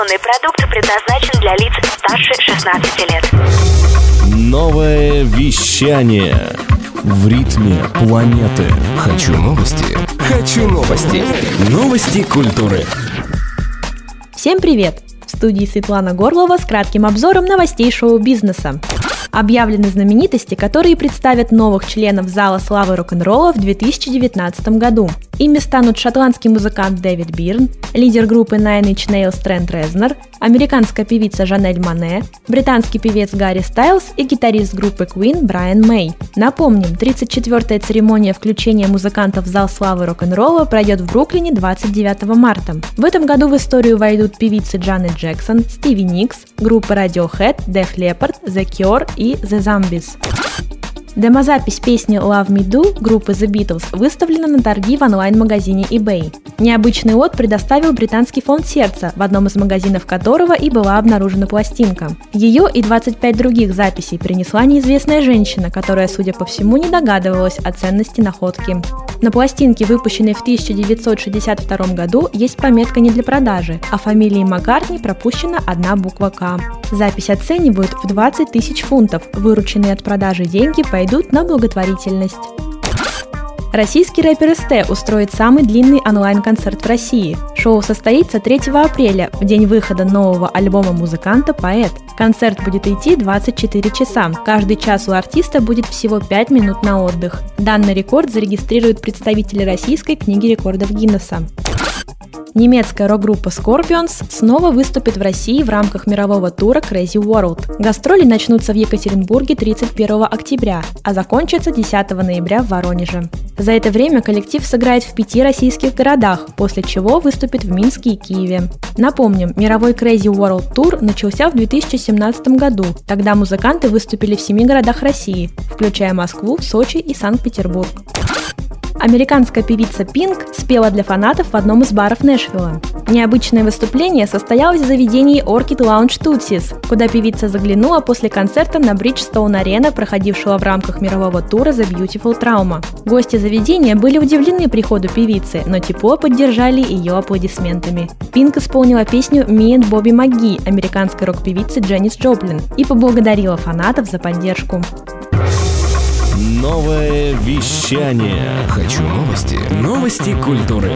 Информационный продукт предназначен для лиц старше 16 лет. Новое вещание в ритме планеты. Хочу новости. Хочу новости. Новости культуры. Всем привет! В студии Светлана Горлова с кратким обзором новостей шоу-бизнеса. Объявлены знаменитости, которые представят новых членов Зала славы рок-н-ролла в 2019 году. Ими станут шотландский музыкант Дэвид Бирн, лидер группы Nine Inch Nails Трент Резнер, американская певица Жанель Мане, британский певец Гарри Стайлз и гитарист группы Queen Брайан Мэй. Напомним, 34-я церемония включения музыкантов в зал славы рок-н-ролла пройдет в Бруклине 29 марта. В этом году в историю войдут певицы Джанет Джексон, Стиви Никс, группа Radiohead, Def Leppard, The Cure и The Zombies. Демозапись песни Love Me Do группы The Beatles выставлена на торги в онлайн-магазине eBay. Необычный лот предоставил британский фонд сердца, в одном из магазинов которого и была обнаружена пластинка. Ее и 25 других записей принесла неизвестная женщина, которая, судя по всему, не догадывалась о ценности находки. На пластинке, выпущенной в 1962 году, есть пометка не для продажи, а фамилии Маккартни пропущена одна буква «К». Запись оценивают в 20 тысяч фунтов. Вырученные от продажи деньги пойдут на благотворительность. Российский рэпер СТ устроит самый длинный онлайн-концерт в России. Шоу состоится 3 апреля, в день выхода нового альбома музыканта «Поэт». Концерт будет идти 24 часа. Каждый час у артиста будет всего 5 минут на отдых. Данный рекорд зарегистрируют представители Российской книги рекордов Гиннесса. Немецкая рок-группа Scorpions снова выступит в России в рамках мирового тура Crazy World. Гастроли начнутся в Екатеринбурге 31 октября, а закончатся 10 ноября в Воронеже. За это время коллектив сыграет в пяти российских городах, после чего выступит в Минске и Киеве. Напомним, мировой Crazy World Tour начался в 2017 году. Тогда музыканты выступили в семи городах России, включая Москву, Сочи и Санкт-Петербург. Американская певица Пинк спела для фанатов в одном из баров Нэшвилла. Необычное выступление состоялось в заведении Orchid Lounge Tootsies, куда певица заглянула после концерта на Bridgestone Arena, проходившего в рамках мирового тура The Beautiful Trauma. Гости заведения были удивлены приходу певицы, но тепло поддержали ее аплодисментами. Пинк исполнила песню «Me and Bobby McGee» американской рок-певицы Дженнис Джоплин и поблагодарила фанатов за поддержку. Новое вещание. Хочу новости. Новости культуры.